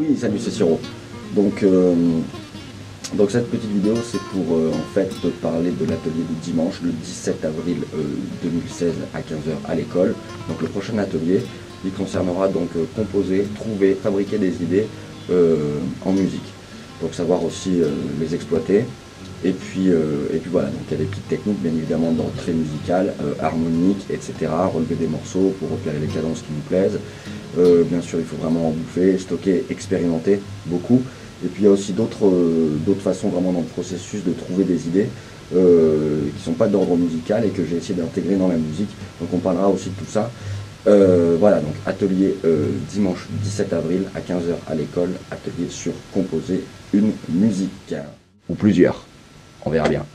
Oui, salut, c'est Siro. Donc, euh, donc cette petite vidéo, c'est pour euh, en fait parler de l'atelier du dimanche, le 17 avril euh, 2016 à 15h à l'école. Donc le prochain atelier, il concernera donc euh, composer, trouver, fabriquer des idées euh, en musique. Donc savoir aussi euh, les exploiter. Et puis, euh, et puis voilà, donc il y a des petites techniques bien évidemment d'entrée musicale, euh, harmonique, etc. Relever des morceaux pour repérer les cadences qui nous plaisent. Bien sûr, il faut vraiment en bouffer, stocker, expérimenter beaucoup. Et puis il y a aussi d'autres façons vraiment dans le processus de trouver des idées qui ne sont pas d'ordre musical et que j'ai essayé d'intégrer dans la musique. Donc on parlera aussi de tout ça. Euh, voilà, donc atelier euh, dimanche 17 avril à 15h à l'école, atelier sur composer une musique. Ou plusieurs, on verra bien.